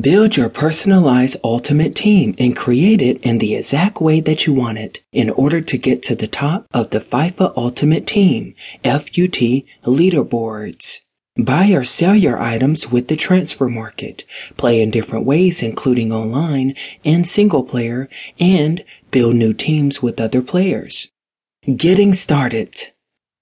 Build your personalized ultimate team and create it in the exact way that you want it in order to get to the top of the FIFA Ultimate Team FUT leaderboards. Buy or sell your items with the transfer market, play in different ways including online and single player, and build new teams with other players. Getting started.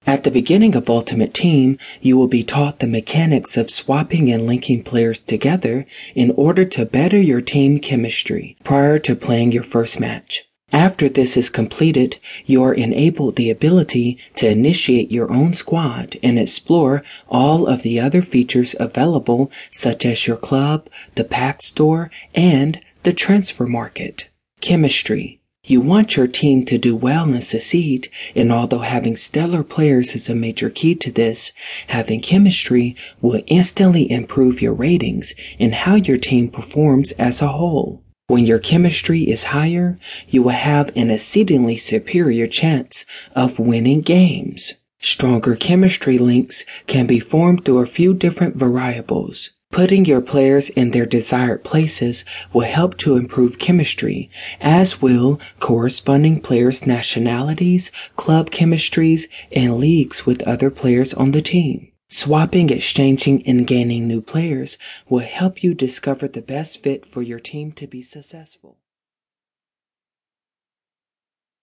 At the beginning of Ultimate Team, you will be taught the mechanics of swapping and linking players together in order to better your team chemistry prior to playing your first match. After this is completed, you are enabled the ability to initiate your own squad and explore all of the other features available such as your club, the pack store, and the transfer market. Chemistry. You want your team to do well and succeed, and although having stellar players is a major key to this, having chemistry will instantly improve your ratings and how your team performs as a whole. When your chemistry is higher, you will have an exceedingly superior chance of winning games. Stronger chemistry links can be formed through a few different variables. Putting your players in their desired places will help to improve chemistry, as will corresponding players' nationalities, club chemistries, and leagues with other players on the team. Swapping, exchanging, and gaining new players will help you discover the best fit for your team to be successful.